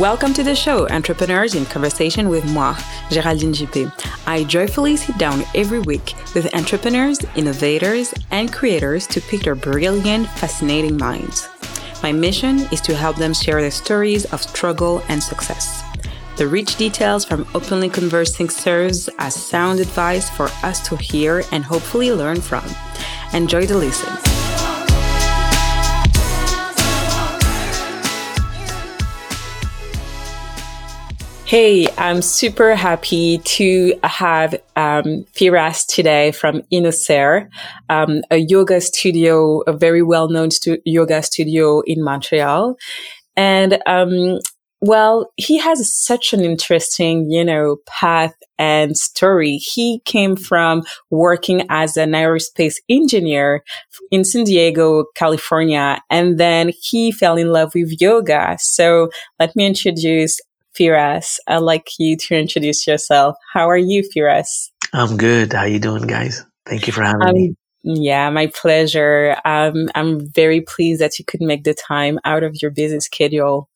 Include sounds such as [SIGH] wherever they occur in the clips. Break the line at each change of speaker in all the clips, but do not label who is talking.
Welcome to the show, Entrepreneurs in Conversation with moi, Géraldine Juppé. I joyfully sit down every week with entrepreneurs, innovators, and creators to pick their brilliant, fascinating minds. My mission is to help them share their stories of struggle and success. The rich details from openly conversing serves as sound advice for us to hear and hopefully learn from. Enjoy the listen. Hey, I'm super happy to have um, Firas today from Innocere, um, a yoga studio, a very well-known stu- yoga studio in Montreal. And um, well, he has such an interesting, you know, path and story. He came from working as an aerospace engineer in San Diego, California, and then he fell in love with yoga. So let me introduce Firas. I'd like you to introduce yourself. How are you, Firas?
I'm good. How you doing, guys? Thank you for having um, me.
Yeah, my pleasure. Um, I'm very pleased that you could make the time out of your busy schedule.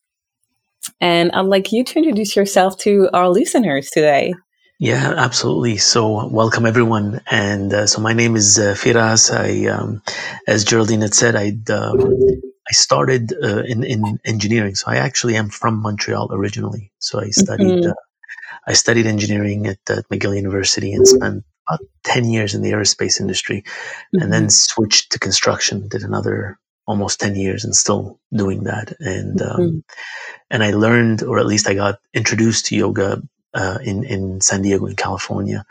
And I'd like you to introduce yourself to our listeners today.
Yeah, absolutely. So, welcome everyone. And uh, so, my name is uh, Firas. I, um, as Geraldine had said, I um, I started uh, in in engineering. So, I actually am from Montreal originally. So, I studied mm-hmm. Uh, I studied engineering at, at, McGill University and spent about ten years in the aerospace industry, mm-hmm. and then mm-hmm. switched to construction. Did another almost 10 years and still doing that and um, mm-hmm. and i learned or at least i got introduced to yoga uh, in in San Diego in California.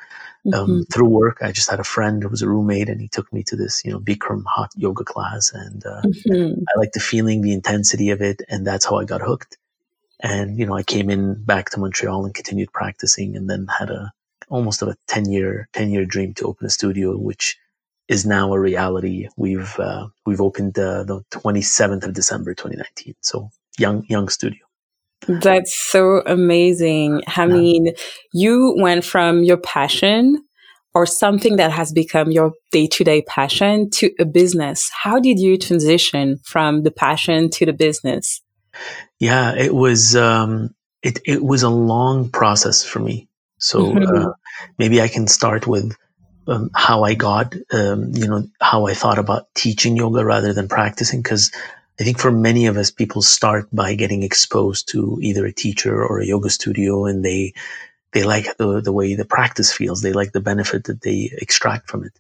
Um, mm-hmm. Through work, I just had a friend who was a roommate, and he took me to this, you know, Bikram hot yoga class, and uh, mm-hmm. I liked the feeling, the intensity of it, and that's how I got hooked. And you know, I came in back to Montreal and continued practicing, and then had a almost of a ten year ten year dream to open a studio, which is now a reality. We've uh, we've opened uh, the 27th of December 2019, so young young studio.
That's so amazing. I mean, you went from your passion or something that has become your day to day passion to a business. How did you transition from the passion to the business?
Yeah, it was, um, it, it was a long process for me. So, mm-hmm. uh, maybe I can start with um, how I got, um, you know, how I thought about teaching yoga rather than practicing. Cause I think for many of us, people start by getting exposed to either a teacher or a yoga studio and they, they like the, the way the practice feels. They like the benefit that they extract from it.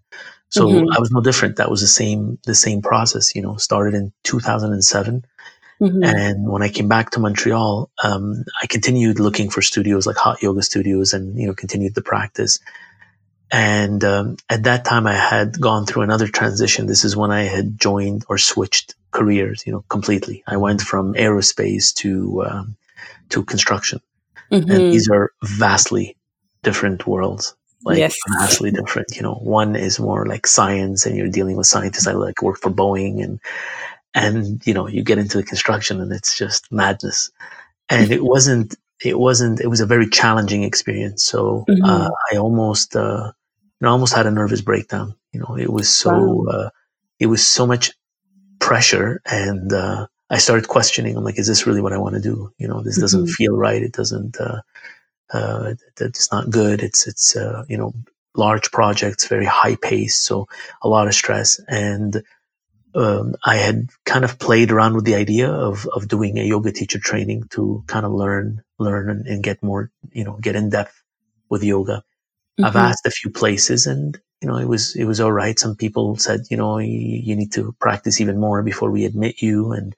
So mm-hmm. I was no different. That was the same, the same process, you know, started in 2007. Mm-hmm. And when I came back to Montreal, um, I continued looking for studios like hot yoga studios and, you know, continued the practice. And um, at that time, I had gone through another transition. This is when I had joined or switched careers, you know, completely. I went from aerospace to um, to construction, mm-hmm. and these are vastly different worlds. Like yes. vastly different. You know, one is more like science, and you're dealing with scientists. I like work for Boeing, and and you know, you get into the construction, and it's just madness. And it wasn't. It wasn't. It was a very challenging experience. So mm-hmm. uh, I almost. Uh, you know, I almost had a nervous breakdown. You know, it was so, wow. uh, it was so much pressure and, uh, I started questioning. I'm like, is this really what I want to do? You know, this doesn't mm-hmm. feel right. It doesn't, uh, uh, it's not good. It's, it's, uh, you know, large projects, very high pace. So a lot of stress. And, um, I had kind of played around with the idea of, of doing a yoga teacher training to kind of learn, learn and, and get more, you know, get in depth with yoga. Mm-hmm. I've asked a few places and, you know, it was, it was all right. Some people said, you know, you, you need to practice even more before we admit you. And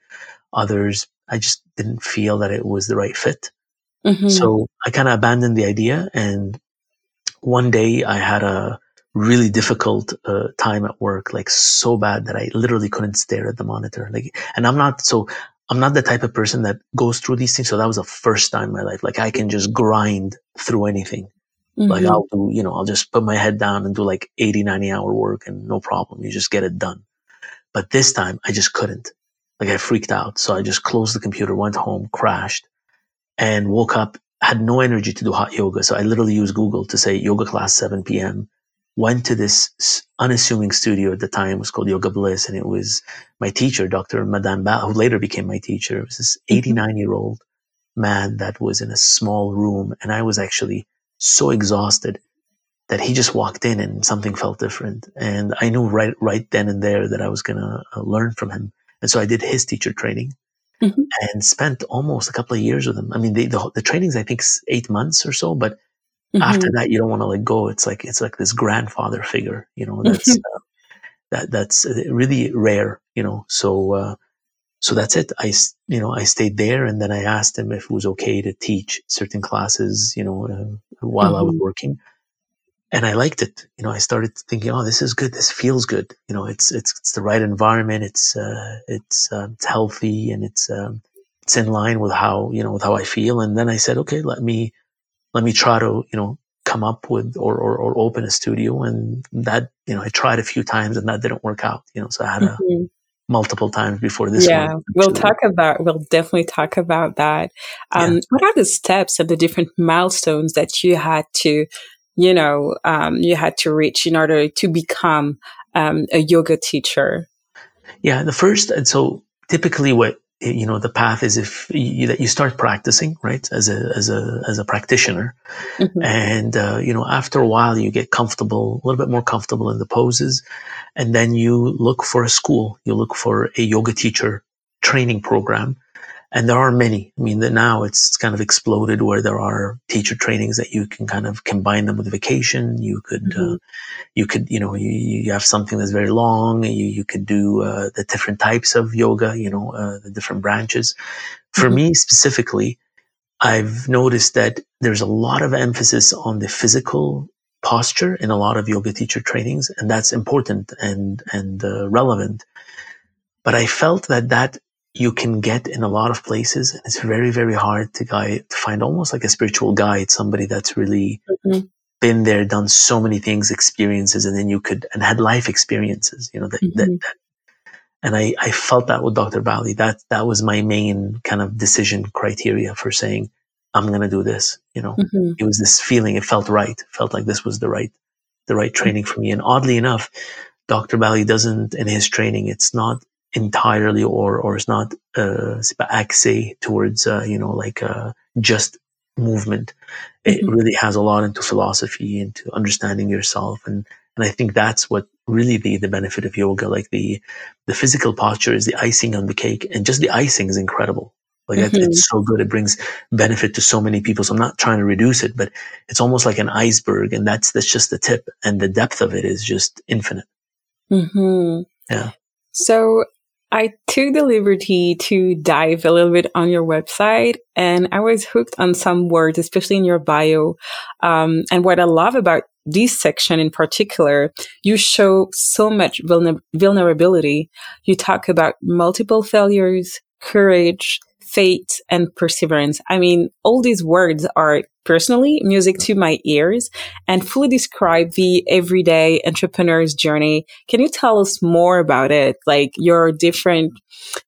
others, I just didn't feel that it was the right fit. Mm-hmm. So I kind of abandoned the idea. And one day I had a really difficult uh, time at work, like so bad that I literally couldn't stare at the monitor. Like, and I'm not so, I'm not the type of person that goes through these things. So that was the first time in my life. Like I can just grind through anything. Mm-hmm. Like I'll do, you know, I'll just put my head down and do like 80, 90 hour work and no problem. You just get it done. But this time I just couldn't. Like I freaked out. So I just closed the computer, went home, crashed and woke up, had no energy to do hot yoga. So I literally used Google to say yoga class 7 p.m. Went to this unassuming studio at the time. It was called Yoga Bliss. And it was my teacher, Dr. Madan Bali, who later became my teacher. It was this mm-hmm. 89 year old man that was in a small room. And I was actually so exhausted that he just walked in and something felt different. And I knew right, right then and there that I was going to uh, learn from him. And so I did his teacher training mm-hmm. and spent almost a couple of years with him. I mean, the, the, the training's, I think, eight months or so, but mm-hmm. after that, you don't want to let go. It's like, it's like this grandfather figure, you know, that's, uh, that, that's uh, really rare, you know, so, uh, so that's it. I, you know, I stayed there and then I asked him if it was okay to teach certain classes, you know, uh, while mm-hmm. I was mm-hmm. working. And I liked it. You know, I started thinking, oh, this is good. This feels good. You know, it's, it's, it's the right environment. It's, uh, it's, uh, it's healthy and it's, um, it's in line with how, you know, with how I feel. And then I said, okay, let me, let me try to, you know, come up with or, or, or open a studio. And that, you know, I tried a few times and that didn't work out, you know, so I had mm-hmm. a, multiple times before this
yeah one, we'll talk about we'll definitely talk about that. Um, yeah. what are the steps and the different milestones that you had to you know um, you had to reach in order to become um, a yoga teacher?
Yeah the first and so typically what you know the path is if you, that you start practicing right as a as a as a practitioner. Mm-hmm. and uh, you know after a while you get comfortable a little bit more comfortable in the poses. And then you look for a school. You look for a yoga teacher training program and there are many i mean now it's kind of exploded where there are teacher trainings that you can kind of combine them with vacation you could uh, mm-hmm. uh, you could you know you, you have something that's very long you, you could do uh, the different types of yoga you know uh, the different branches for mm-hmm. me specifically i've noticed that there's a lot of emphasis on the physical posture in a lot of yoga teacher trainings and that's important and and uh, relevant but i felt that that you can get in a lot of places and it's very very hard to guide to find almost like a spiritual guide somebody that's really mm-hmm been there, done so many things, experiences, and then you could, and had life experiences, you know, that, mm-hmm. that, that, and I, I felt that with Dr. Bali. That, that was my main kind of decision criteria for saying, I'm going to do this. You know, mm-hmm. it was this feeling. It felt right. It felt like this was the right, the right training for me. And oddly enough, Dr. Bali doesn't in his training, it's not entirely or, or it's not, uh, axé towards, uh, you know, like, uh, just movement. It mm-hmm. really has a lot into philosophy, into understanding yourself. And, and I think that's what really the, the benefit of yoga, like the, the physical posture is the icing on the cake and just the icing is incredible. Like mm-hmm. it's so good. It brings benefit to so many people. So I'm not trying to reduce it, but it's almost like an iceberg and that's, that's just the tip and the depth of it is just infinite.
Mm-hmm.
Yeah.
So I took the liberty to dive a little bit on your website and I was hooked on some words, especially in your bio. Um, and what I love about this section in particular, you show so much vulner- vulnerability. You talk about multiple failures, courage, fate, and perseverance. I mean, all these words are personally music to my ears and fully describe the everyday entrepreneur's journey. Can you tell us more about it? Like your different,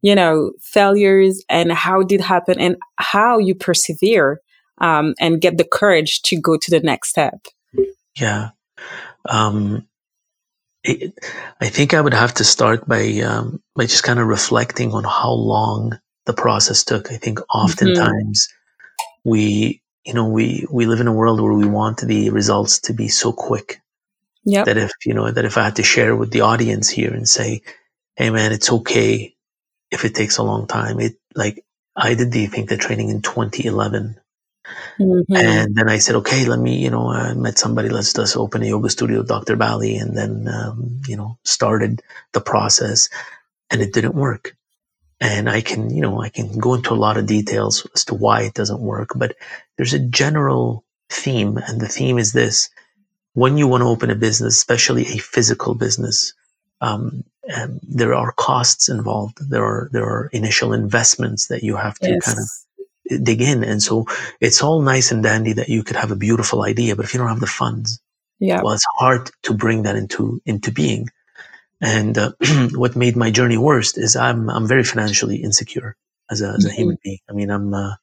you know, failures and how did happen and how you persevere um, and get the courage to go to the next step?
Yeah. Um, it, I think I would have to start by um, by just kind of reflecting on how long the process took. I think mm-hmm. oftentimes mm-hmm. we you know, we, we live in a world where we want the results to be so quick.
Yeah.
That if, you know, that if I had to share with the audience here and say, Hey man, it's okay if it takes a long time. It like, I did the think the training in 2011. Mm-hmm. And then I said, okay, let me, you know, I met somebody. Let's just open a yoga studio, Dr. Bali, and then, um, you know, started the process and it didn't work. And I can, you know, I can go into a lot of details as to why it doesn't work, but there's a general theme. And the theme is this. When you want to open a business, especially a physical business, um, um, there are costs involved. There are, there are initial investments that you have to yes. kind of dig in. And so it's all nice and dandy that you could have a beautiful idea, but if you don't have the funds,
yeah.
well, it's hard to bring that into, into being. And uh, [CLEARS THROAT] what made my journey worst is I'm I'm very financially insecure as a as a mm-hmm. human being. I mean, I'm uh,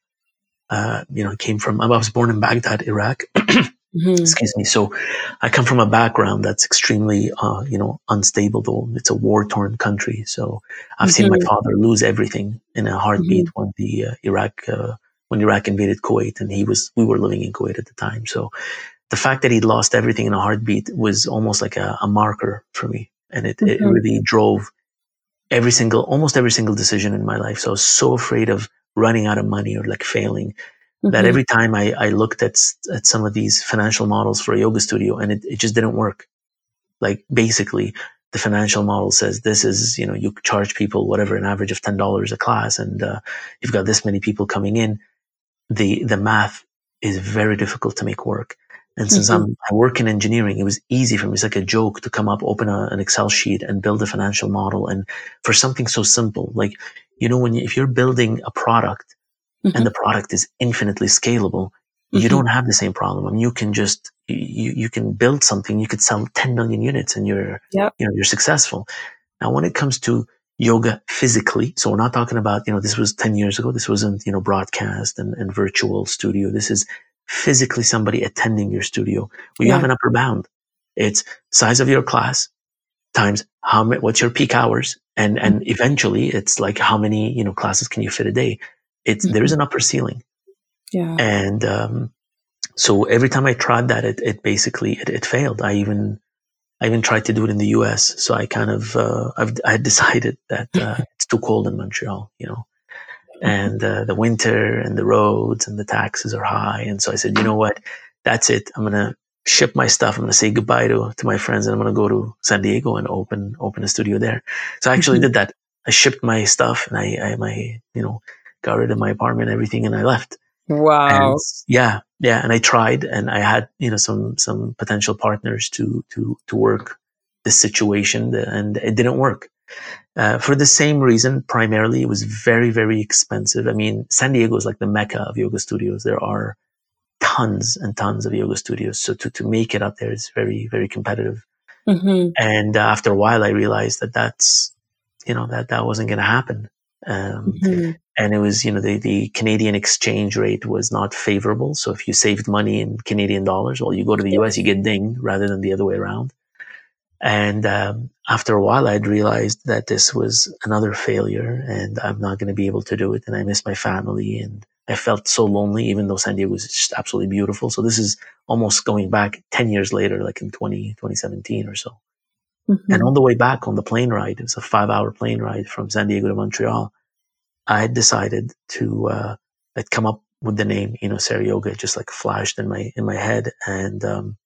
uh, you know, I came from I was born in Baghdad, Iraq. [CLEARS THROAT] mm-hmm. Excuse me. So I come from a background that's extremely uh, you know unstable. Though it's a war torn country, so I've mm-hmm. seen my mm-hmm. father lose everything in a heartbeat mm-hmm. when the uh, Iraq uh, when Iraq invaded Kuwait, and he was we were living in Kuwait at the time. So the fact that he'd lost everything in a heartbeat was almost like a, a marker for me, and it, mm-hmm. it really drove every single almost every single decision in my life. So I was so afraid of running out of money or like failing mm-hmm. that every time I, I looked at at some of these financial models for a yoga studio, and it, it just didn't work. Like basically, the financial model says this is, you know, you charge people whatever, an average of $10 a class and uh, you've got this many people coming in. The, the math is very difficult to make work. And since mm-hmm. I'm, I work in engineering, it was easy for me. It's like a joke to come up, open a, an Excel sheet and build a financial model. And for something so simple, like, you know, when you, if you're building a product mm-hmm. and the product is infinitely scalable, you mm-hmm. don't have the same problem. I mean, you can just you you can build something. You could sell 10 million units, and you're yep. you know you're successful. Now, when it comes to yoga physically, so we're not talking about you know this was 10 years ago. This wasn't you know broadcast and, and virtual studio. This is physically somebody attending your studio—you yeah. have an upper bound. It's size of your class times how many, what's your peak hours, and and mm-hmm. eventually it's like how many you know classes can you fit a day. It's mm-hmm. there is an upper ceiling.
Yeah.
And um, so every time I tried that, it, it basically it, it, failed. I even I even tried to do it in the U.S. So I kind of uh, I've I [LAUGHS] decided that uh, it's too cold in Montreal, you know, and uh, the winter and the roads and the taxes are high. And so I said, you know what, that's it. I'm gonna ship my stuff. I'm gonna say goodbye to to my friends, and I'm gonna go to San Diego and open open a studio there. So I actually mm-hmm. did that. I shipped my stuff and I, I my you know got rid of my apartment and everything, and I left.
Wow.
And yeah, yeah. And I tried, and I had you know some some potential partners to to to work this situation, and it didn't work. Uh, for the same reason, primarily, it was very very expensive. I mean, San Diego is like the mecca of yoga studios. There are tons and tons of yoga studios, so to to make it up there is very very competitive. Mm-hmm. And uh, after a while, I realized that that's you know that that wasn't going to happen. Um, mm-hmm. And it was, you know, the, the Canadian exchange rate was not favorable. So if you saved money in Canadian dollars, well, you go to the US, you get dinged rather than the other way around. And um, after a while, I'd realized that this was another failure and I'm not going to be able to do it. And I miss my family and I felt so lonely, even though San Diego was just absolutely beautiful. So this is almost going back 10 years later, like in 20, 2017 or so. Mm-hmm. And on the way back on the plane ride, it was a five hour plane ride from San Diego to Montreal. I had decided to, uh, I'd come up with the name, you know, Sarah Yoga, just like flashed in my, in my head. And, um,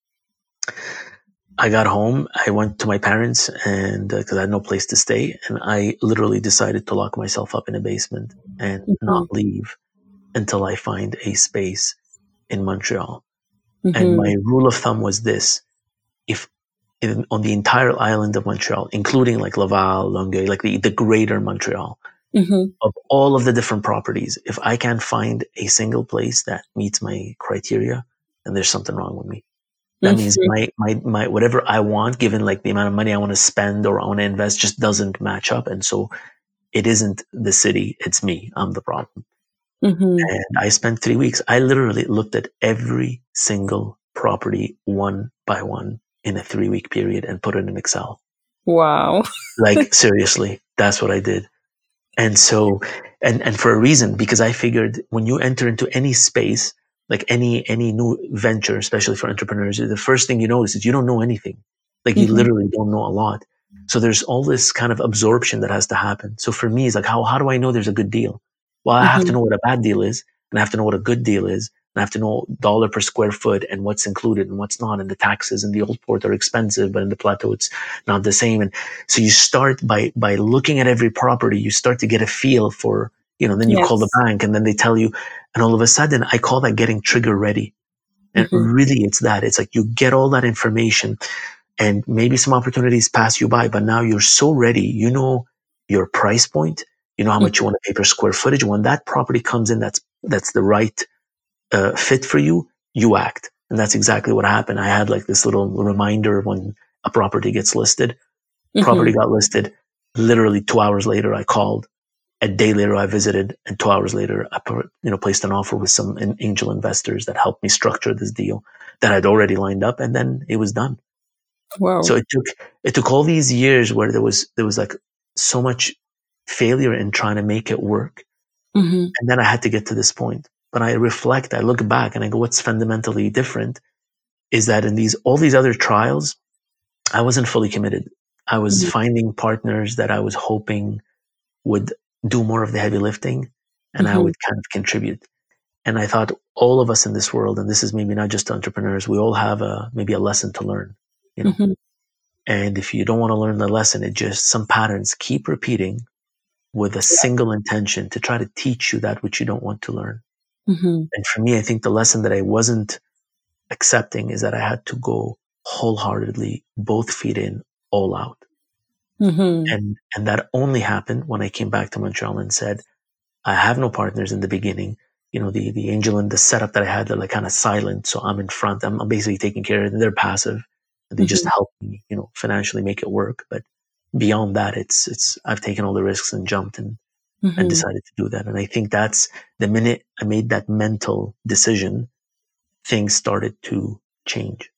I got home. I went to my parents and because uh, I had no place to stay, and I literally decided to lock myself up in a basement and mm-hmm. not leave until I find a space in Montreal. Mm-hmm. And my rule of thumb was this: if in, on the entire island of Montreal, including like Laval, Longueuil, like the, the greater Montreal, mm-hmm. of all of the different properties, if I can't find a single place that meets my criteria, then there's something wrong with me. That means my, my, my, whatever I want, given like the amount of money I want to spend or I want to invest just doesn't match up. And so it isn't the city. It's me. I'm the problem. Mm-hmm. And I spent three weeks. I literally looked at every single property one by one in a three week period and put it in Excel.
Wow.
like [LAUGHS] seriously, that's what I did. And so, and, and for a reason, because I figured when you enter into any space, like any, any new venture, especially for entrepreneurs, the first thing you notice is you don't know anything. Like you mm-hmm. literally don't know a lot. So there's all this kind of absorption that has to happen. So for me, it's like, how, how do I know there's a good deal? Well, I mm-hmm. have to mm-hmm. know what a bad deal is and I have to know what a good deal is. And I have to know dollar per square foot and what's included and what's not. And the taxes in the old port are expensive, but in the plateau, it's not the same. And so you start by, by looking at every property, you start to get a feel for, you know, then you yes. call the bank and then they tell you, and all of a sudden I call that getting trigger ready. And mm-hmm. really it's that. It's like you get all that information and maybe some opportunities pass you by, but now you're so ready. You know your price point. You know how much mm-hmm. you want to pay per square footage. When that property comes in, that's, that's the right uh, fit for you, you act. And that's exactly what happened. I had like this little reminder when a property gets listed. Mm-hmm. Property got listed. Literally two hours later, I called. A day later, I visited, and two hours later, I you know placed an offer with some angel investors that helped me structure this deal that I'd already lined up, and then it was done.
Wow!
So it took it took all these years where there was there was like so much failure in trying to make it work, mm-hmm. and then I had to get to this point but I reflect, I look back and I go, what's fundamentally different is that in these, all these other trials, I wasn't fully committed. I was mm-hmm. finding partners that I was hoping would do more of the heavy lifting and mm-hmm. I would kind of contribute. And I thought all of us in this world, and this is maybe not just entrepreneurs, we all have a, maybe a lesson to learn, you know. Mm-hmm. And if you don't want to learn the lesson, it just some patterns keep repeating with a single intention to try to teach you that which you don't want to learn. Mm-hmm. And for me, I think the lesson that I wasn't accepting is that I had to go wholeheartedly, both feet in, all out. Mm-hmm. And, and that only happened when I came back to Montreal and said, I have no partners in the beginning. You know, the, the angel and the setup that I had, they're like kind of silent. So I'm in front. I'm, I'm basically taking care of them. They're passive. They mm-hmm. just help me, you know, financially make it work. But beyond that, it's, it's, I've taken all the risks and jumped and, mm-hmm. and decided to do that. And I think that's the minute I made that mental decision, things started to change.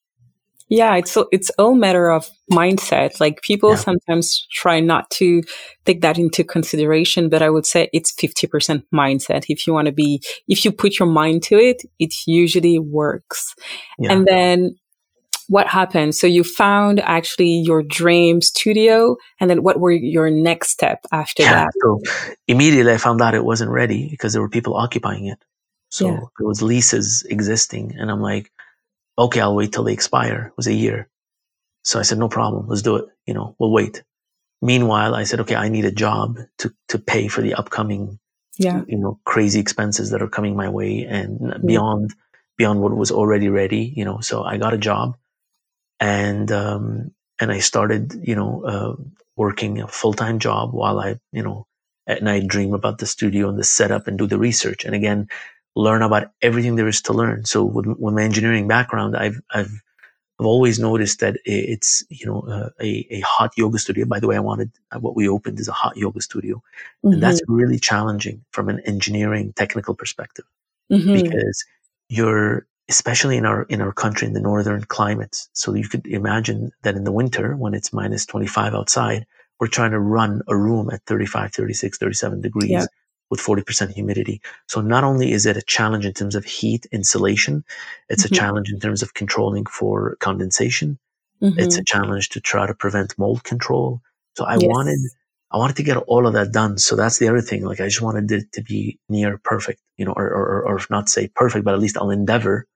Yeah, it's it's all matter of mindset. Like people yeah. sometimes try not to take that into consideration, but I would say it's 50% mindset. If you want to be, if you put your mind to it, it usually works. Yeah. And then what happened? So you found actually your dream studio and then what were your next step after yeah, that?
So immediately I found out it wasn't ready because there were people occupying it. So yeah. there was leases existing and I'm like, okay, I'll wait till they expire. It was a year. So I said, no problem. Let's do it. You know, we'll wait. Meanwhile, I said, okay, I need a job to, to pay for the upcoming, yeah. you know, crazy expenses that are coming my way and yeah. beyond, beyond what was already ready, you know, so I got a job and, um, and I started, you know, uh, working a full-time job while I, you know, at night dream about the studio and the setup and do the research. And again, learn about everything there is to learn. So with, with my engineering background, I've, I've, I've always noticed that it's, you know, uh, a, a hot yoga studio. By the way, I wanted, uh, what we opened is a hot yoga studio. Mm-hmm. And that's really challenging from an engineering technical perspective mm-hmm. because you're, especially in our, in our country, in the northern climates. So you could imagine that in the winter, when it's minus 25 outside, we're trying to run a room at 35, 36, 37 degrees. Yeah with 40% humidity. So not only is it a challenge in terms of heat insulation, it's mm-hmm. a challenge in terms of controlling for condensation. Mm-hmm. It's a challenge to try to prevent mold control. So I yes. wanted, I wanted to get all of that done. So that's the other thing. Like I just wanted it to be near perfect, you know, or, or, or if not say perfect, but at least I'll endeavor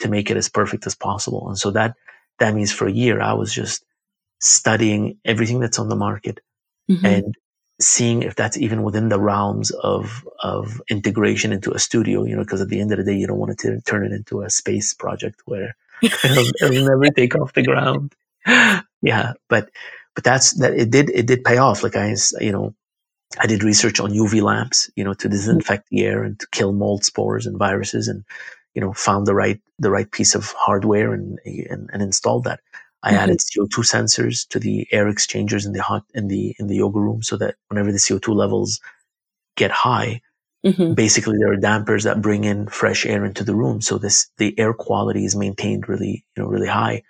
to make it as perfect as possible. And so that, that means for a year, I was just studying everything that's on the market mm-hmm. and seeing if that's even within the realms of of integration into a studio, you know, because at the end of the day, you don't want to turn it into a space project where [LAUGHS] it'll, it'll never take off the ground. [LAUGHS] Yeah, but but that's that. It did it did pay off. Like I, you know, I did research on UV lamps, you know, to mm-hmm. disinfect the air and to kill mold spores and viruses, and you know, found the right the right piece of hardware and and, and installed that. I mm-hmm. added CO2 sensors to the air exchangers in the hot in the in the yoga room so that whenever the CO2 levels get high, mm-hmm. basically there are dampers that bring in fresh air into the room. So this the air quality is maintained really, you know, really high.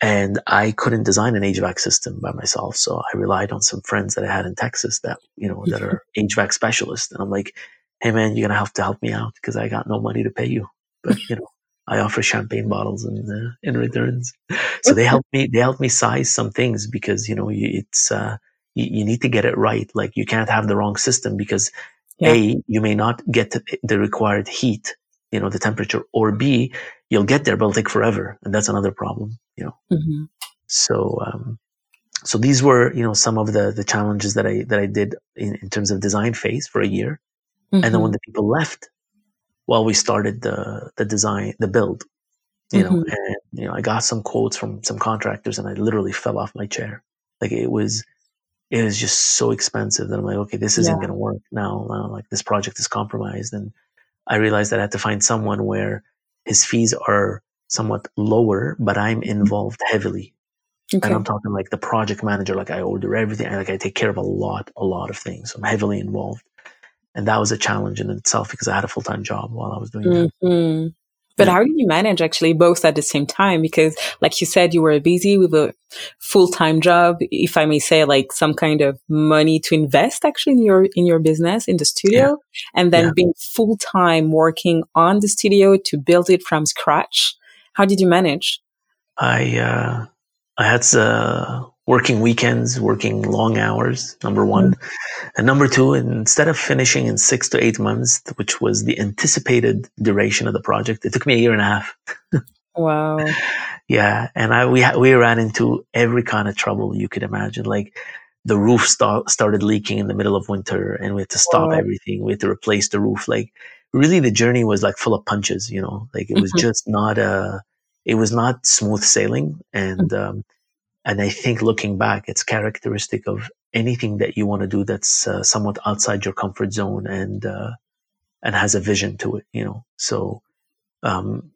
And I couldn't design an HVAC system by myself. So I relied on some friends that I had in Texas that, you know, that are [LAUGHS] HVAC specialists. And I'm like, hey man, you're gonna have to help me out because I got no money to pay you. But you know, I offer champagne bottles in uh, in returns. So they help me. They help me size some things because you know it's uh, you, you, need to get it right. Like you can't have the wrong system because yeah. a you may not get the required heat, you know, the temperature, or b you'll get there, but it'll take forever, and that's another problem. You know. Mm-hmm. So um, so these were you know some of the the challenges that I that I did in, in terms of design phase for a year, mm-hmm. and then when mm-hmm. the people left, while we started the the design, the build. You mm-hmm. know, and you know, I got some quotes from some contractors, and I literally fell off my chair. Like it was, it was just so expensive that I'm like, okay, this isn't yeah. going to work now. now. Like this project is compromised, and I realized that I had to find someone where his fees are somewhat lower, but I'm mm-hmm. involved heavily. Okay. And I'm talking like the project manager, like I order everything. I, like I take care of a lot, a lot of things. I'm heavily involved and that was a challenge in itself because I had a full time job while I was doing mm-hmm. that.
But yeah. how did you manage actually both at the same time? Because like you said, you were busy with a full-time job, if I may say, like some kind of money to invest actually in your, in your business, in the studio, yeah. and then yeah. being full-time working on the studio to build it from scratch. How did you manage?
I, uh, I had, uh, working weekends, working long hours, number one. Mm. And number two, instead of finishing in six to eight months, which was the anticipated duration of the project, it took me a year and a half. [LAUGHS]
wow.
Yeah. And I, we, we ran into every kind of trouble you could imagine. Like the roof st- started leaking in the middle of winter and we had to stop wow. everything. We had to replace the roof. Like really the journey was like full of punches, you know, like it was mm-hmm. just not a, it was not smooth sailing. And, mm-hmm. um, and I think looking back, it's characteristic of anything that you want to do that's uh, somewhat outside your comfort zone and uh, and has a vision to it. You know, so um,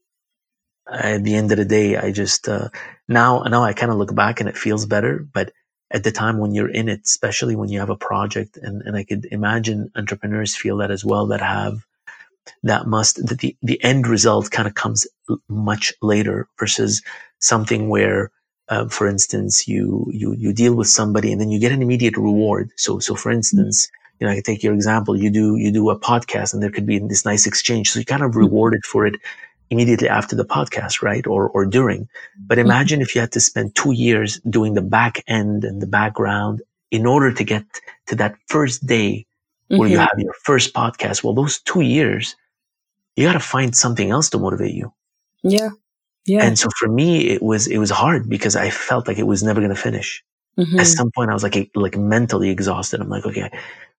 at the end of the day, I just uh, now now I kind of look back and it feels better, but at the time when you're in it, especially when you have a project, and, and I could imagine entrepreneurs feel that as well that have that must that the, the end result kind of comes much later versus something where uh, for instance, you, you, you deal with somebody and then you get an immediate reward. So, so for instance, you know, I take your example, you do, you do a podcast and there could be this nice exchange. So you kind of mm-hmm. rewarded for it immediately after the podcast, right? Or, or during. But mm-hmm. imagine if you had to spend two years doing the back end and the background in order to get to that first day where mm-hmm. you have your first podcast. Well, those two years, you got to find something else to motivate you.
Yeah.
Yeah. And so for me, it was, it was hard because I felt like it was never going to finish. Mm-hmm. At some point, I was like, like mentally exhausted. I'm like, okay,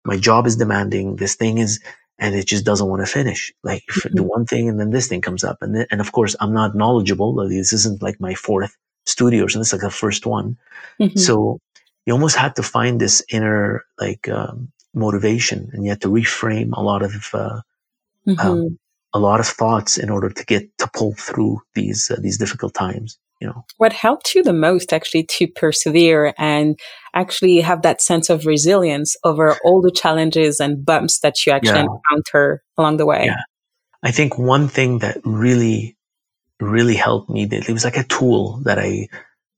my job is demanding. This thing is, and it just doesn't want to finish. Like mm-hmm. the one thing and then this thing comes up. And then, and of course, I'm not knowledgeable. This isn't like my fourth studio or something. It's like the first one. Mm-hmm. So you almost had to find this inner like, um, motivation and you had to reframe a lot of, uh, um, mm-hmm a lot of thoughts in order to get to pull through these uh, these difficult times you know?
What helped you the most actually to persevere and actually have that sense of resilience over all the challenges and bumps that you actually yeah. encounter along the way?
Yeah. I think one thing that really really helped me it was like a tool that i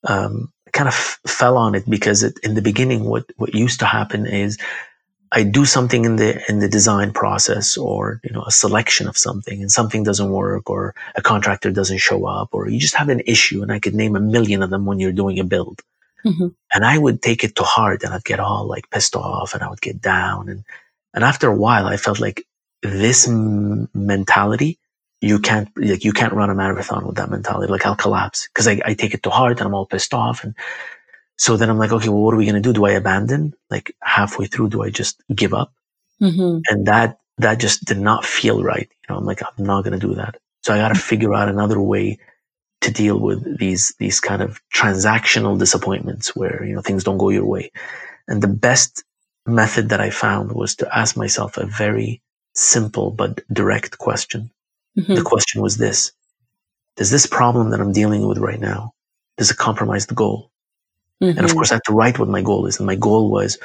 um, kind of f- fell on it because it, in the beginning what what used to happen is I do something in the in the design process or you know a selection of something and something doesn't work or a contractor doesn't show up or you just have an issue and I could name a million of them when you're doing a build. Mm-hmm. And I would take it to heart and I'd get all like pissed off and I would get down and and after a while I felt like this m- mentality you can't like you can't run a marathon with that mentality like I'll collapse because I, I take it to heart and I'm all pissed off and so then I'm like, okay, well, what are we going to do? Do I abandon? Like halfway through, do I just give up? Mm-hmm. And that, that just did not feel right. You know, I'm like, I'm not going to do that. So I got to figure out another way to deal with these, these kind of transactional disappointments where, you know, things don't go your way. And the best method that I found was to ask myself a very simple but direct question. Mm-hmm. The question was this. Does this problem that I'm dealing with right now, does it compromise the goal? Mm-hmm. And of course, I have to write what my goal is. And my goal was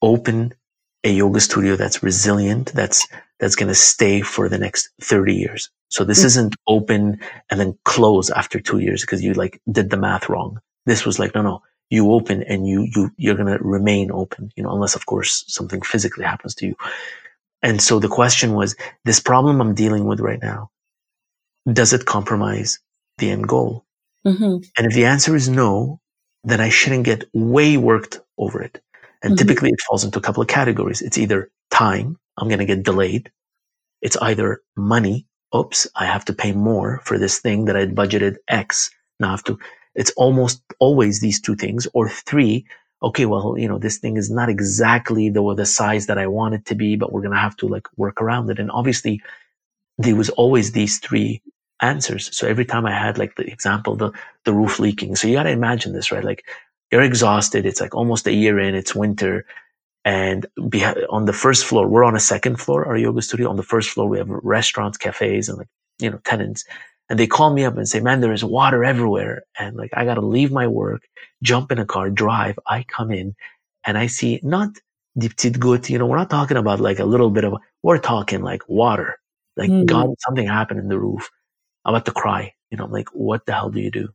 open a yoga studio that's resilient, that's, that's going to stay for the next 30 years. So this mm-hmm. isn't open and then close after two years because you like did the math wrong. This was like, no, no, you open and you, you, you're going to remain open, you know, unless of course something physically happens to you. And so the question was, this problem I'm dealing with right now, does it compromise the end goal? Mm-hmm. And if the answer is no, then I shouldn't get way worked over it. And mm-hmm. typically it falls into a couple of categories. It's either time, I'm going to get delayed. It's either money. Oops, I have to pay more for this thing that I budgeted X. Now I have to, it's almost always these two things. Or three, okay, well, you know, this thing is not exactly the, the size that I want it to be, but we're going to have to like work around it. And obviously there was always these three answers. So every time I had like the example, the, the roof leaking. So you got to imagine this, right? Like you're exhausted. It's like almost a year in. It's winter. And on the first floor, we're on a second floor, our yoga studio. On the first floor, we have restaurants, cafes, and like, you know, tenants. And they call me up and say, man, there is water everywhere. And like, I got to leave my work, jump in a car, drive. I come in and I see not the deep good, you know, we're not talking about like a little bit of, we're talking like water. Like mm. God, something happened in the roof I'm about to cry. You know, I'm like, what the hell do you do?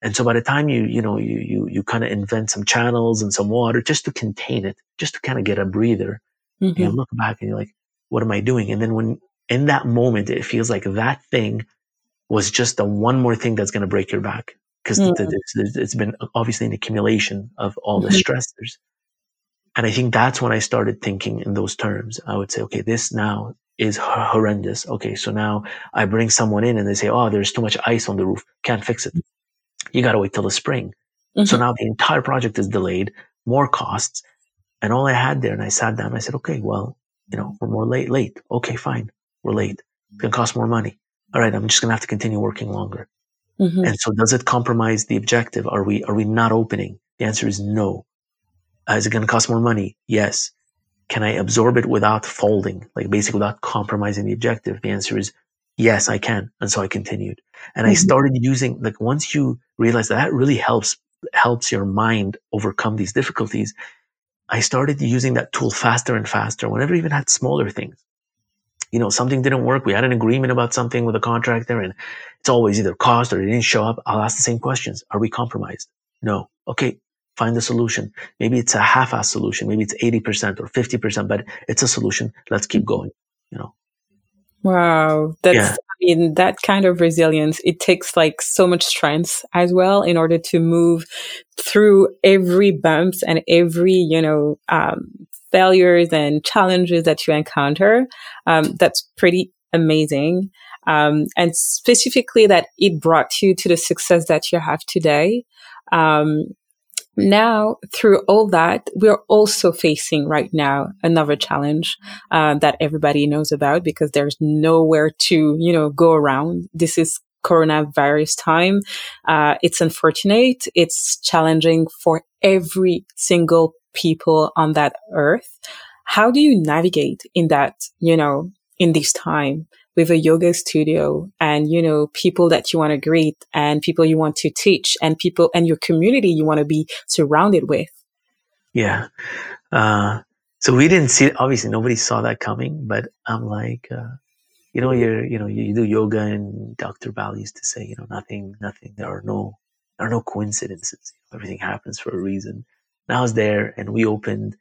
And so by the time you, you know, you, you, you kind of invent some channels and some water just to contain it, just to kind of get a breather, mm-hmm. you look back and you're like, what am I doing? And then when in that moment, it feels like that thing was just the one more thing that's going to break your back because mm-hmm. it's been obviously an accumulation of all the mm-hmm. stressors. And I think that's when I started thinking in those terms. I would say, okay, this now is horrendous. Okay. So now I bring someone in and they say, Oh, there's too much ice on the roof. Can't fix it. You got to wait till the spring. Mm-hmm. So now the entire project is delayed, more costs. And all I had there, and I sat down, I said, okay, well, you know, we're more late, late. Okay, fine. We're late. It's going to cost more money. All right. I'm just going to have to continue working longer. Mm-hmm. And so does it compromise the objective? Are we, are we not opening? The answer is no. Uh, is it going to cost more money? Yes. Can I absorb it without folding? Like basically without compromising the objective? The answer is yes, I can. And so I continued. And mm-hmm. I started using, like, once you realize that, that really helps, helps your mind overcome these difficulties. I started using that tool faster and faster whenever I even had smaller things. You know, something didn't work. We had an agreement about something with a contractor and it's always either cost or it didn't show up. I'll ask the same questions. Are we compromised? No. Okay. Find a solution. Maybe it's a half-ass solution. Maybe it's 80% or 50%, but it's a solution. Let's keep going, you know.
Wow. That's, yeah. I mean, that kind of resilience, it takes like so much strength as well in order to move through every bumps and every, you know, um, failures and challenges that you encounter. Um, that's pretty amazing. Um, and specifically that it brought you to the success that you have today. Um, now through all that we're also facing right now another challenge uh, that everybody knows about because there's nowhere to you know go around. This is coronavirus time. Uh, it's unfortunate. It's challenging for every single people on that earth. How do you navigate in that you know in this time with a yoga studio and, you know, people that you want to greet and people you want to teach and people and your community you want to be surrounded with.
Yeah. Uh, so we didn't see, obviously nobody saw that coming, but I'm like, uh, you know, you're, you know, you, do yoga and Dr. Bali used to say, you know, nothing, nothing, there are no, there are no coincidences. Everything happens for a reason. And I was there and we opened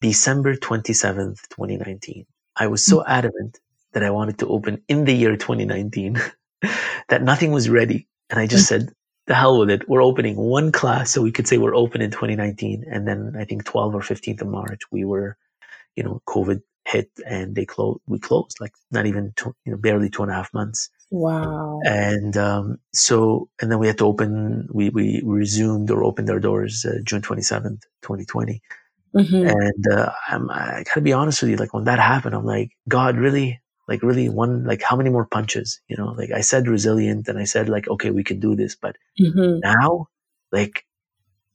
December 27th, 2019. I was so mm-hmm. adamant that I wanted to open in the year 2019 [LAUGHS] that nothing was ready. And I just mm. said, the hell with it. We're opening one class so we could say we're open in 2019. And then I think 12 or 15th of March, we were, you know, COVID hit and they closed, we closed like not even, two, you know, barely two and a half months.
Wow.
And, um, so, and then we had to open, we, we resumed or opened our doors uh, June 27th, 2020. Mm-hmm. And, uh, I'm, I gotta be honest with you. Like when that happened, I'm like, God, really? Like really one like how many more punches you know like i said resilient and i said like okay we can do this but mm-hmm. now like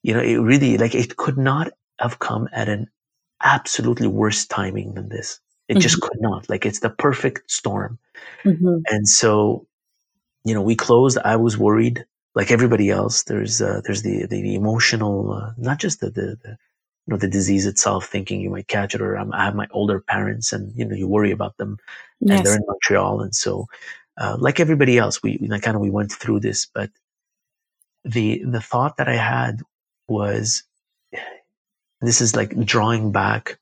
you know it really like it could not have come at an absolutely worse timing than this it mm-hmm. just could not like it's the perfect storm mm-hmm. and so you know we closed i was worried like everybody else there's uh, there's the the emotional uh, not just the, the, the you know the disease itself thinking you might catch it or um, i have my older parents and you know you worry about them yes. and they're in montreal and so uh, like everybody else we you know, kind of we went through this but the the thought that i had was this is like drawing back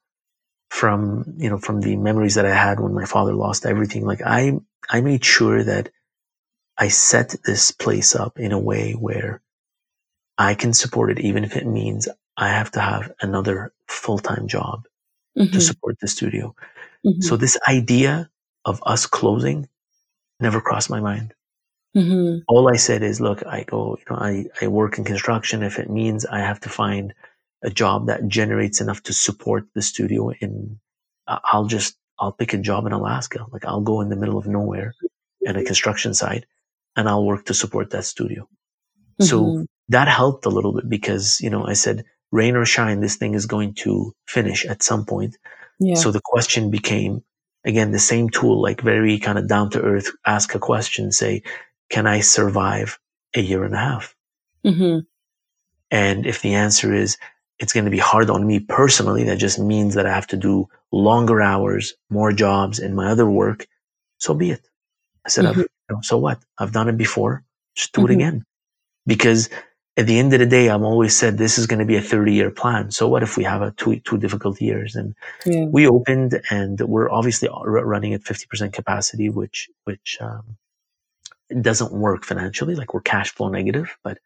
from you know from the memories that i had when my father lost everything like i i made sure that i set this place up in a way where i can support it even if it means I have to have another full time job mm-hmm. to support the studio. Mm-hmm. So this idea of us closing never crossed my mind. Mm-hmm. All I said is, look, I go, you know, I, I work in construction. If it means I have to find a job that generates enough to support the studio in, I'll just, I'll pick a job in Alaska. Like I'll go in the middle of nowhere at a construction site and I'll work to support that studio. So mm-hmm. that helped a little bit because, you know, I said, rain or shine, this thing is going to finish at some point. Yeah. So the question became, again, the same tool, like very kind of down to earth, ask a question, say, can I survive a year and a half? Mm-hmm. And if the answer is, it's going to be hard on me personally, that just means that I have to do longer hours, more jobs, and my other work. So be it. I said, mm-hmm. I've, You know, so what? I've done it before. Just do
Mhm.
it again. Because at the end of the day, I'm always said this is going to be a 30 year plan. So what if we have a two, two difficult years? And
Yeah.
we opened and we're obviously running at 50% capacity, which, which, um, doesn't work financially. Like we're cash flow negative, but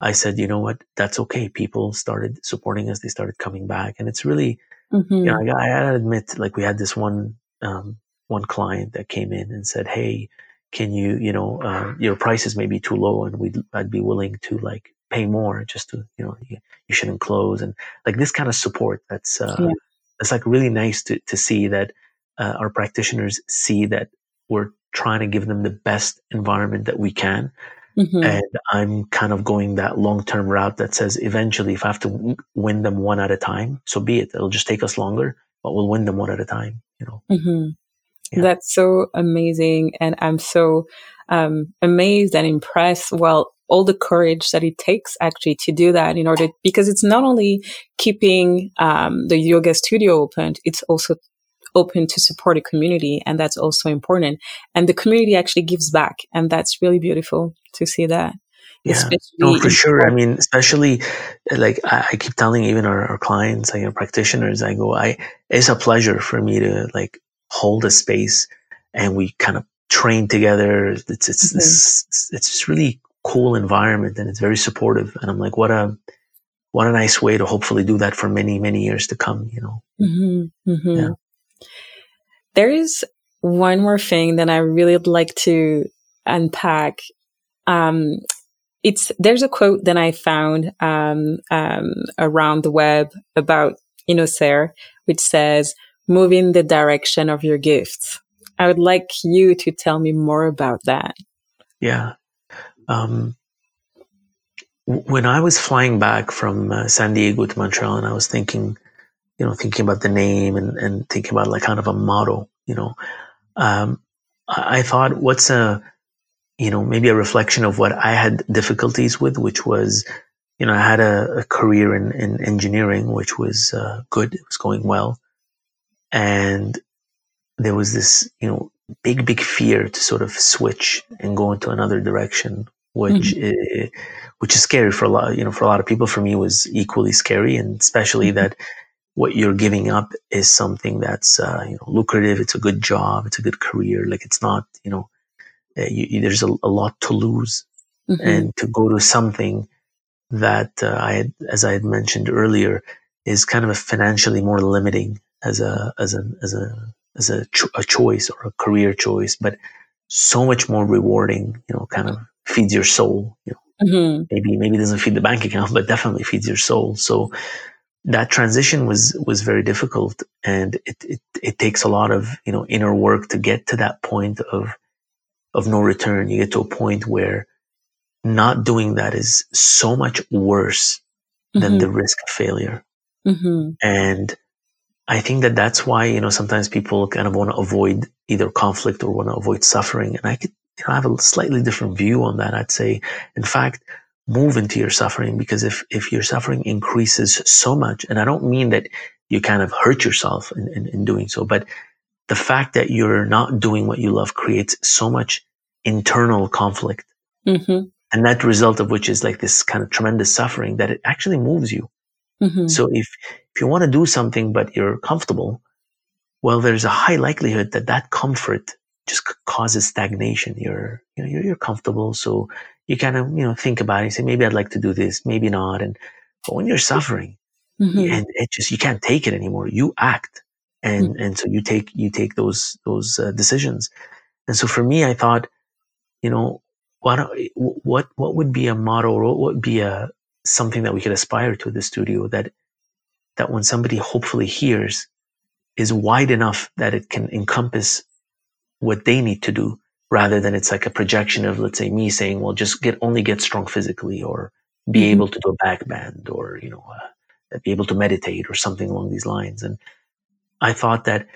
I said, you know what? That's okay. People started supporting us. They started coming back and it's really,
Mhm.
yeah, I, I gotta admit, like we had this one, um, one client that came in and said, Hey, can you, you know, uh, your prices may be too low and we'd, I'd be willing to like pay more just to, you know, you, you shouldn't close. And like this kind of support that's, uh,
Yeah.
it's like really nice to, to see that, uh, our practitioners see that we're trying to give them the best environment that we can.
Mhm.
And I'm kind of going that long term route that says eventually, if I have to w- win them one at a time, so be it. It'll just take us longer, but we'll win them one at a time. You know.
hmm
Yeah.
That's so amazing. And I'm so um, amazed and impressed. Well, all the courage that it takes actually to do that in order, because it's not only keeping um, the yoga studio open, it's also open to support a community. And that's also important. And the community actually gives back. And that's really beautiful to see that.
Yeah,
especially
no, for sure. I mean, especially like I, I keep telling even our, our clients, like our practitioners, I go, I it's a pleasure for me to like hold a space and we kind of train together. It's it's
Mhm.
this it's just really cool environment and it's very supportive. And I'm like, what a what a nice way to hopefully do that for many many years to come. You know.
Mm-hmm, mm-hmm.
Yeah.
There is one more thing that I really would like to unpack. Um, it's there's a quote that I found um, um, around the web about InnoCere, which says, "Move in the direction of your gifts." I would like you to tell me more about that.
Yeah. Um, when I was flying back from uh, San Diego to Montreal, and I was thinking, you know, thinking about the name and, and thinking about like kind of a motto, you know, um, I, I thought, what's a, you know, maybe a reflection of what I had difficulties with, which was, you know, I had a, a career in, in engineering, which was uh, good, it was going well, and there was this, you know, big, big fear to sort of switch and go into another direction, which i- which is scary for a lot, you know, for a lot of people. For me, it was equally scary, and especially
Mhm.
that what you're giving up is something that's uh, you know lucrative. It's a good job. It's a good career. Like it's not, you know, uh, you, there's a, a lot to lose,
Mhm.
and to go to something that uh, I had, as I had mentioned earlier, is kind of a financially more limiting as a as a as a as a, cho- a choice or a career choice, but so much more rewarding. You know, kind of feeds your soul. You know,
Mhm.
maybe maybe it doesn't feed the bank account, but definitely feeds your soul. So that transition was was very difficult, and it it, it takes a lot of you know inner work to get to that point of of no return. You get to a point where not doing that is so much worse than
Mhm.
the risk of failure.
Mhm.
And I think that that's why, you know, sometimes people kind of want to avoid either conflict or want to avoid suffering. And I could, you know, have a slightly different view on that. I'd say, in fact, move into your suffering because if, if your suffering increases so much, and I don't mean that you kind of hurt yourself in, in, in doing so, but the fact that you're not doing what you love creates so much internal conflict.
Mhm.
And that result of which is like this kind of tremendous suffering that it actually moves you.
Mhm.
So if if you want to do something but you're comfortable, well, there's a high likelihood that that comfort just causes stagnation. You're you know you're, you're comfortable, so you kind of you know think about it. and say maybe I'd like to do this, maybe not. And but when you're suffering
Mhm.
and it just you can't take it anymore, you act, and and so you take you take those those uh, decisions. And so for me, I thought, you know, what what what would be a model or what would be a something that we could aspire to the studio that that when somebody hopefully hears is wide enough that it can encompass what they need to do rather than it's like a projection of let's say me saying well just get only get strong physically or be
Mhm.
able to do a back bend or you know uh, be able to meditate or something along these lines. And i thought that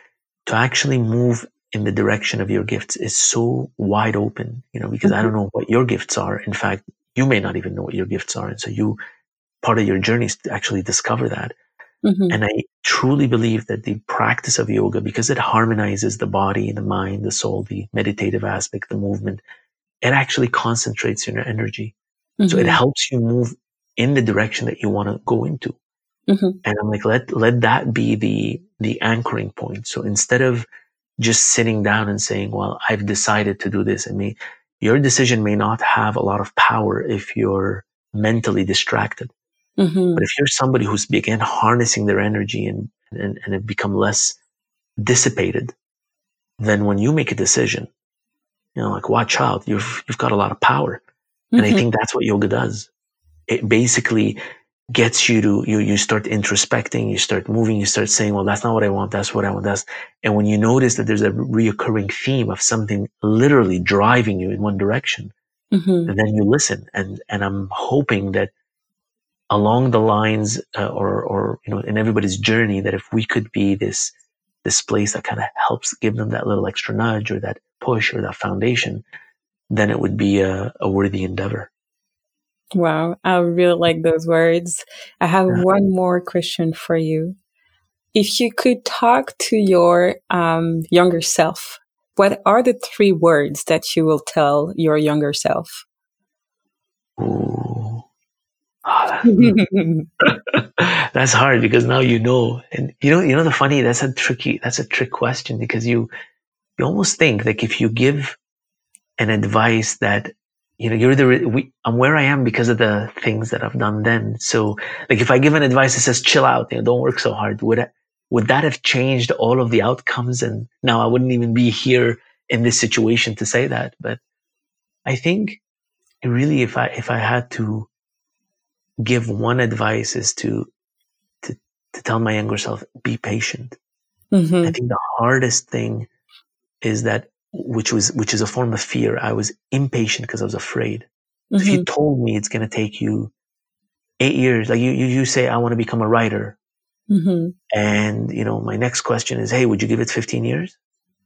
to actually move in the direction of your gifts is so wide open you know because i don't know what your gifts are. In fact you may not even know what your gifts are. And so you part of your journey is to actually discover that.
Mhm.
and I, truly believe that the practice of yoga, because it harmonizes the body, the mind, the soul, the meditative aspect, the movement, it actually concentrates your energy. Mm-hmm. So it mm-hmm. helps you move in the direction that you want to go into. Mm-hmm. And I'm like, let, let that be the, the anchoring point. So instead of just sitting down and saying, well, I've decided to do this. I mean, your decision may not have a lot of power if you're mentally distracted. Mm-hmm. But if you're somebody who's began harnessing their energy and, and, and it become less dissipated, then when you make a decision, you know, like watch out, you've, you've got a lot of power. Mm-hmm. And I mm-hmm. think that's what yoga does. It basically gets you to, you, you start introspecting, you start moving, you start saying, well, that's not what I want. That's what I want. That's, and when you notice that there's a reoccurring theme of something literally driving you in one direction, mm-hmm. and then you listen. And, and I'm hoping that along the lines uh, or or you know in everybody's journey that if we could be this this place that kind of helps give them that little extra nudge or that push or that foundation then it would be a, a worthy endeavor.
Wow. I really like those words. I have yeah. one more question for you. If you could talk to your um, younger self what are the three words that you will tell your younger self?
Ooh. Oh, [LAUGHS] that's hard because now you know, and you know, you know the funny. That's a tricky. That's a trick question because you, you almost think like if you give an advice that you know you're the we, I'm where I am because of the things that I've done then. So like if I give an advice that says chill out, you know, don't work so hard, would I, would that have changed all of the outcomes? And now I wouldn't even be here in this situation to say that. But I think really, if I if I had to give one advice is to to to tell my younger self be patient. Mm-hmm. I think the hardest thing is that which was which is a form of fear. I was impatient because I was afraid. Mm-hmm. If you mm-hmm. told me it's going to take you eight years, like you you, you say I want to become a writer, mm-hmm. and you know my next question is, hey, would you give it fifteen years?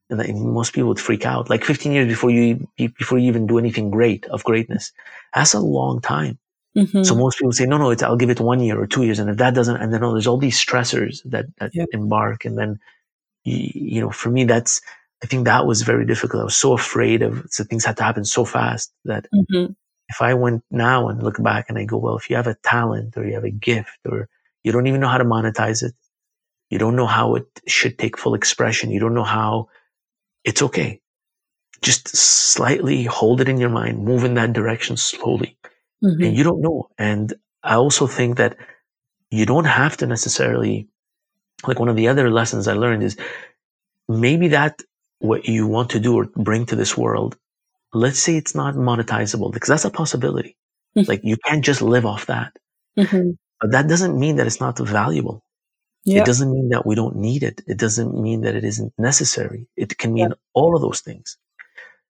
And most people would freak out. Like 15 years before you before you even do anything great of greatness. That's a long time. Mm-hmm. So most people say, no, no, it's, I'll give it one year or two years. And if that doesn't, and then oh, there's all these stressors that, that yep. embark. And then, you, you, know, for me, that's, I think that was very difficult. I was so afraid of, so things had to happen so fast that mm-hmm. if I went now and look back and I go, well, if you have a talent or you have a gift or you don't even know how to monetize it, you don't know how it should take full expression. You don't know how it's okay. Just slightly hold it in your mind, move in that direction slowly mm-hmm. and you don't know. And I also think that you don't have to necessarily, like one of the other lessons I learned is maybe that what you want to do or bring to this world, let's say it's not monetizable because that's a possibility. Mm-hmm. Like you can't just live off that. Mm-hmm. But that doesn't mean that it's not valuable. Yep. It doesn't mean that we don't need it. It doesn't mean that it isn't necessary. It can mean yep. all of those things.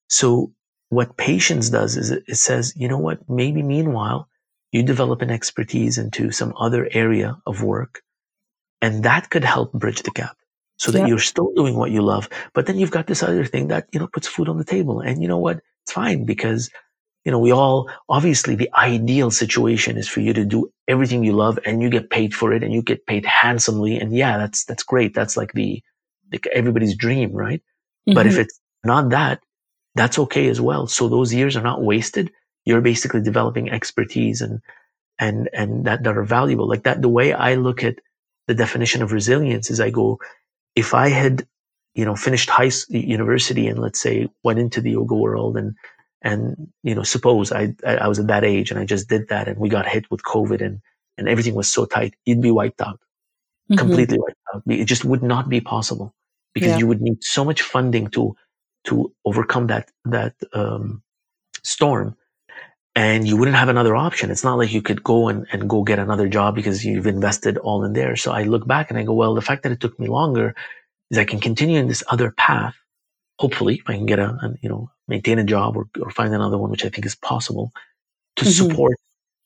So what patience does is it, says, you know what, maybe meanwhile, you develop an expertise into some other area of work, and that could help bridge the gap so that you're still doing what you love. But then you've got this other thing that, you know, puts food on the table. And you know what? It's fine because, you know, we all, obviously the ideal situation is for you to do everything you love and you get paid for it and you get paid handsomely. And yeah, that's, that's great. That's like the, like everybody's dream, right? Mm-hmm. But if mm-hmm. it's not that, that's okay as well. So those years are not wasted. You're basically developing expertise and, and, and that, that are valuable. Like that, the way I look at the definition of resilience is I go, if I had, you know, finished high university and let's say went into the yoga world and, and, you know, suppose I, I was at that age and I just did that and we got hit with COVID and, and everything was so tight, you'd be wiped out, mm-hmm. completely wiped out. It just would not be possible because yeah. you would need so much funding to to overcome that that um, storm. And you wouldn't have another option. It's not like you could go and, and go get another job because you've invested all in there. So i look back and i go well the fact that it took me longer is i can continue in this other path. Hopefully if i can get a, a you know maintain a job or, or find another one which i think is possible to mm-hmm. support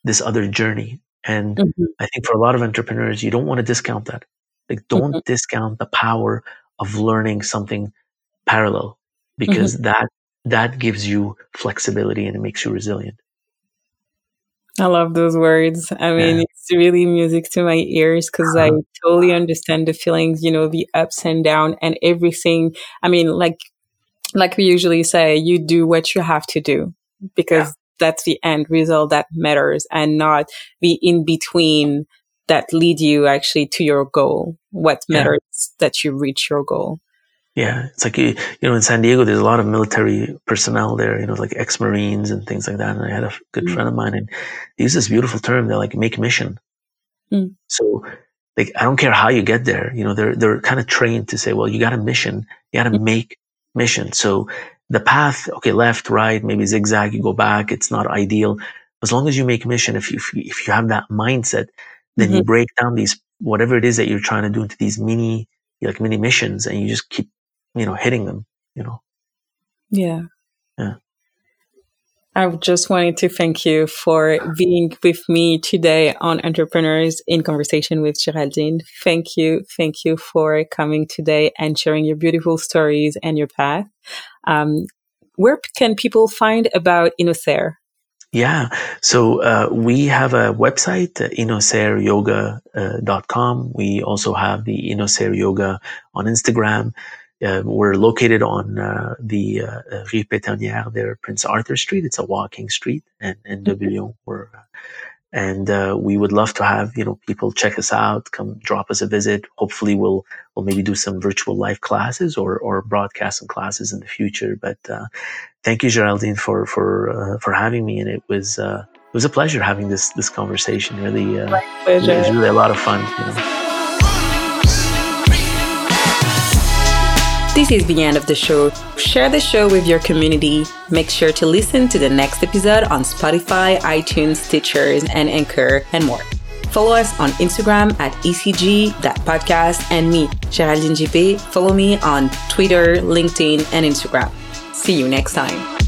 this other journey. And mm-hmm. i think for a lot of entrepreneurs you don't want to discount that. Like don't mm-hmm. discount the power of learning something parallel because mm-hmm. that that gives you flexibility and it makes you resilient.
I love those words. I mean, yeah. really music to my ears because I uh-huh. totally understand the feelings, you know, the ups and down and everything. I mean, like, like we usually say, you do what you have to do because yeah. that's the end result that matters and not the in between that lead you actually to your goal. What matters yeah. that you reach your goal.
Yeah, it's like you know in San Diego, there's a lot of military personnel there. You know, like ex-marines and things like that. And I had a good mm. friend of mine, and they use this beautiful term. They're like make mission. Mm. So, like, I don't care how you get there. You know, they're they're kind of trained to say, well, you got a mission. You got to mm. make mission. So the path, okay, left, right, maybe zigzag. You go back. It's not ideal. As long as you make mission, if you if you, if you have that mindset, then mm-hmm. you break down these whatever it is that you're trying to do into these mini like mini missions, and you just keep you know, hitting them, you know.
Yeah.
Yeah.
I just wanted to thank you for being with me today on Entrepreneurs in Conversation with Geraldine. Thank you. Thank you for coming today and sharing your beautiful stories and your path. Um, where can people find about InnoCere?
Yeah. So uh, we have a website, uh, innocereyoga.com. Uh, we also have the InnoCere Yoga on Instagram. Uh, we're located on uh, the uh, Rue Pétonnière there, Prince Arthur Street. It's a walking street, and in mm we're uh, and uh, we would love to have you know people check us out, come drop us a visit. Hopefully, we'll we'll maybe do some virtual live classes or or broadcast some classes in the future. But uh, thank you, Geraldine, for for for having me, and it was it was a pleasure having this this conversation. Really,
My.
It was really a lot of fun. You know.
This is the end of the show. Share the show with your community. Make sure to listen to the next episode on Spotify, iTunes, Stitchers, and Anchor, and more. Follow us on Instagram at ECG.podcast and me, Geraldine JP. Follow me on Twitter, LinkedIn, and Instagram. See you next time.